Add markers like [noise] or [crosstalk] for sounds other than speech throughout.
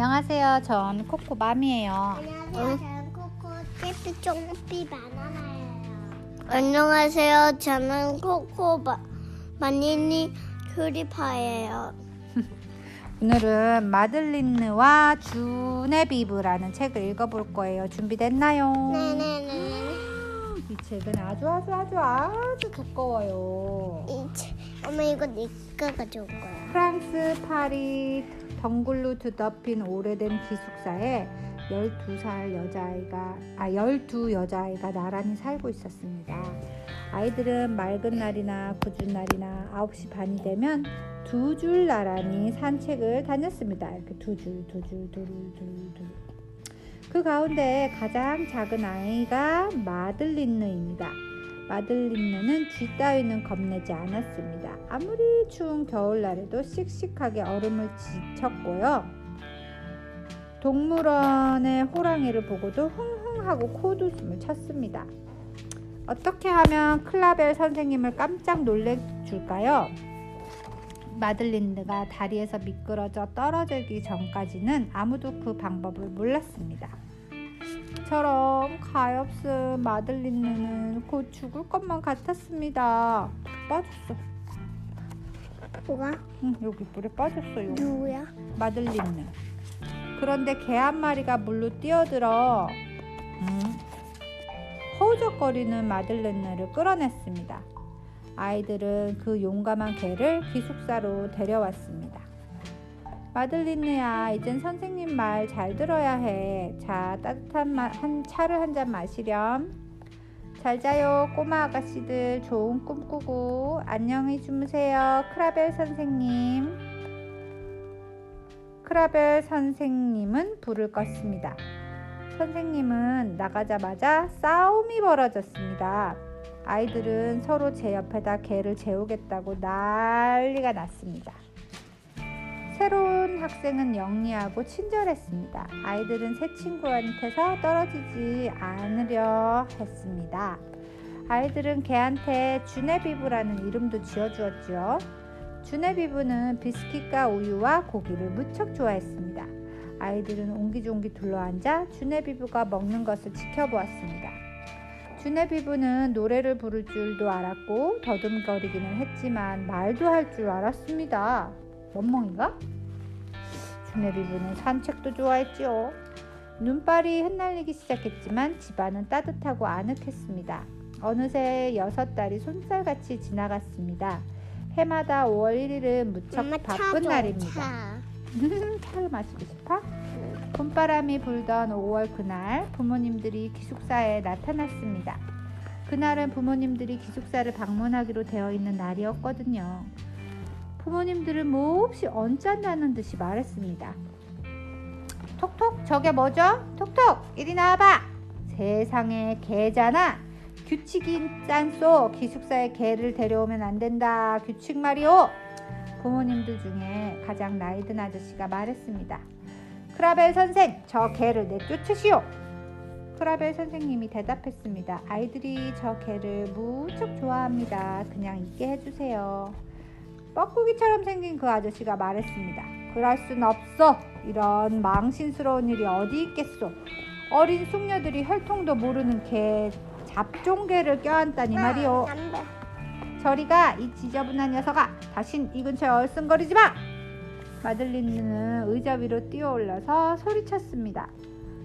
안녕하세요. 전 코코맘이에요. 안녕하세요. 저는 코코 셰프 쫑삐 바나나예요. 안녕하세요. 저는 코코 바, 마니니 큐리파예요. [laughs] 오늘은 마들린느와 주네비브라는 책을 읽어볼 거예요. 준비됐나요? 네네네. [gasps] 이 책은 아주 아주 아주 아주 두꺼워요. 이제 엄마 이거 네가 가져올 거야. 프랑스 파리 덩굴로 뒤덮인 오래된 기숙사에 12살 여자아이가 아 12 여자아이가 나란히 살고 있었습니다. 아이들은 맑은 날이나 궂은 날이나 9시 반이 되면 두 줄 나란히 산책을 다녔습니다. 이렇게 두 줄, 두 줄, 두 줄, 두 줄, 두 줄. 그 가운데 가장 작은 아이가 마들린느입니다. 마들린느는 쥐 따위는 겁내지 않았습니다. 아무리 추운 겨울날에도 씩씩하게 얼음을 지쳤고요. 동물원의 호랑이를 보고도 흥흥하고 코웃음을 쳤습니다. 어떻게 하면 클라벨 선생님을 깜짝 놀래줄까요? 마들린드가 다리에서 미끄러져 떨어지기 전까지는 아무도 그 방법을 몰랐습니다. 처럼 가엾은 마들린느는 곧 죽을 것만 같았습니다. 빠졌어. 뭐가? 응, 여기 물에 빠졌어요. 누구야? 마들린느. 그런데 개 한 마리가 물로 뛰어들어 음, 허우적거리는 마들렌느를 끌어냈습니다. 아이들은 그 용감한 개를 기숙사로 데려왔습니다. 마들린느야, 이젠 선생님 말 잘 들어야 해. 자, 따뜻한 마, 한 차를 한 잔 마시렴. 잘 자요, 꼬마 아가씨들. 좋은 꿈 꾸고 안녕히 주무세요, 크라벨 선생님. 크라벨 선생님은 불을 껐습니다. 선생님은 나가자마자 싸움이 벌어졌습니다. 아이들은 서로 제 옆에다 개를 재우겠다고 난리가 났습니다. 새로운 학생은 영리하고 친절했습니다. 아이들은 새 친구한테서 떨어지지 않으려 했습니다. 아이들은 개한테 주네비브라는 이름도 지어주었죠. 주네비브는 비스킷과 우유와 고기를 무척 좋아했습니다. 아이들은 옹기종기 둘러앉아 주네비브가 먹는 것을 지켜보았습니다. 주네비브는 노래를 부를 줄도 알았고 더듬거리기는 했지만 말도 할 줄 알았습니다. 멍멍이가? 주네비브는 산책도 좋아했지요. 눈발이 흩날리기 시작했지만 집안은 따뜻하고 아늑했습니다. 어느새 여섯 달이 손살같이 지나갔습니다. 해마다 5월 1일은 무척 엄마 바쁜 차 날입니다. 차. 차를 마시고 싶어? 봄바람이 불던 5월 그날 부모님들이 기숙사에 나타났습니다. 그날은 부모님들이 기숙사를 방문하기로 되어 있는 날이었거든요. 부모님들은 몹시 언짢다는 듯이 말했습니다. 톡톡 저게 뭐죠? 톡톡 이리 나와봐. 세상에 개잖아. 규칙이 짠소 기숙사에 개를 데려오면 안 된다. 규칙 말이오. 부모님들 중에 가장 나이든 아저씨가 말했습니다. 크라벨 선생, 저 개를 내쫓으시오. 크라벨 선생님이 대답했습니다. 아이들이 저 개를 무척 좋아합니다. 그냥 있게 해주세요. 뻐꾸기처럼 생긴 그 아저씨가 말했습니다. 그럴 순 없어. 이런 망신스러운 일이 어디 있겠소. 어린 숙녀들이 혈통도 모르는 개 잡종개를 껴안다니 말이오. 담배. 저리가 이 지저분한 녀석아 다신 이 근처에 얼씬거리지 마 마들린느는 의자 위로 뛰어올라서 소리쳤습니다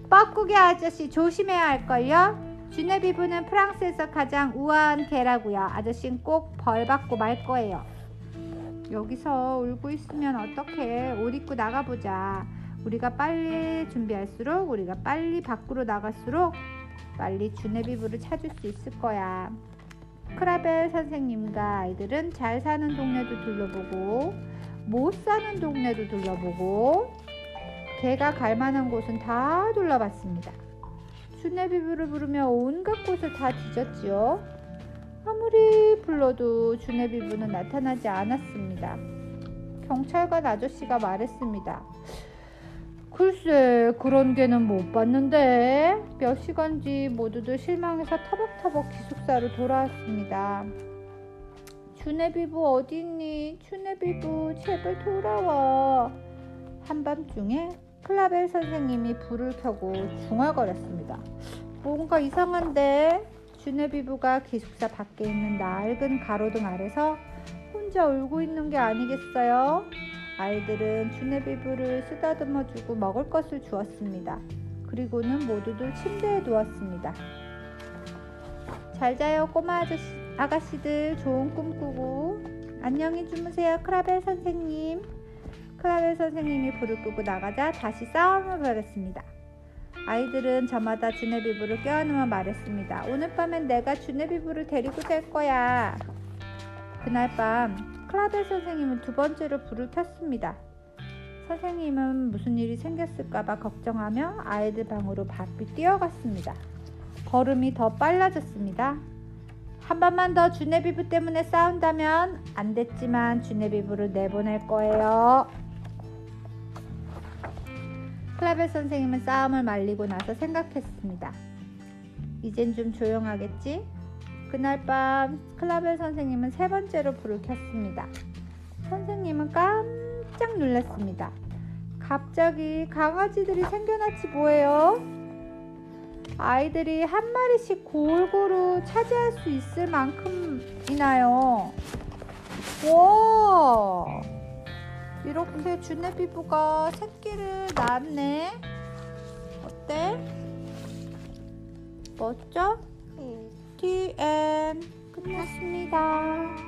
뻐꾸기 아저씨 조심해야 할걸요 주네비브는 프랑스에서 가장 우아한 개라고요 아저씨는 꼭 벌받고 말 거예요 여기서 울고 있으면 어떡해 옷 입고 나가보자 우리가 빨리 준비할수록 우리가 빨리 밖으로 나갈수록 빨리 주네비브를 찾을 수 있을 거야 크라벨 선생님과 아이들은 잘 사는 동네도 둘러보고 못 사는 동네도 둘러보고 개가 갈 만한 곳은 다 둘러봤습니다. 주네비브를 부르며 온갖 곳을 다 뒤졌지요. 아무리 불러도 주네비브는 나타나지 않았습니다. 경찰관 아저씨가 말했습니다. 글쎄 그런 개는 못 봤는데 몇 시간지 모두들 실망해서 터벅터벅 기숙사로 돌아왔습니다. 주네비브 어디 있니? 주네비브 제발 돌아와. 한밤중에 클라벨 선생님이 불을 켜고 중얼거렸습니다. 뭔가 이상한데 주네비부가 기숙사 밖에 있는 낡은 가로등 아래서 혼자 울고 있는 게 아니겠어요? 아이들은 주네비부를 쓰다듬어 주고 먹을 것을 주었습니다. 그리고는 모두들 침대에 누웠습니다. 잘 자요 꼬마 아저씨, 아가씨들 좋은 꿈 꾸고 안녕히 주무세요 크라벨 선생님. 크라벨 선생님이 불을 끄고 나가자 다시 싸움을 벌였습니다. 아이들은 저마다 주네비부를 껴안으며 말했습니다. 오늘 밤엔 내가 주네비부를 데리고 잘 거야. 그날 밤 클라벨 선생님은 두 번째로 불을 켰습니다. 선생님은 무슨 일이 생겼을까봐 걱정하며 아이들 방으로 바삐 뛰어갔습니다. 걸음이 더 빨라졌습니다. 한 번만 더 주네비부 때문에 싸운다면 안 됐지만 주네비부를 내보낼 거예요. 클라벨 선생님은 싸움을 말리고 나서 생각했습니다. 이젠 좀 조용하겠지? 그날 밤 클라벨 선생님은 세 번째로 불을 켰습니다. 선생님은 깜짝 놀랐습니다. 갑자기 강아지들이 생겨났지 뭐예요? 아이들이 한 마리씩 골고루 차지할 수 있을 만큼이나요. 와! 이렇게 주네비부가 새끼를 낳았네. 어때? 멋져? 응. TM 끝났습니다.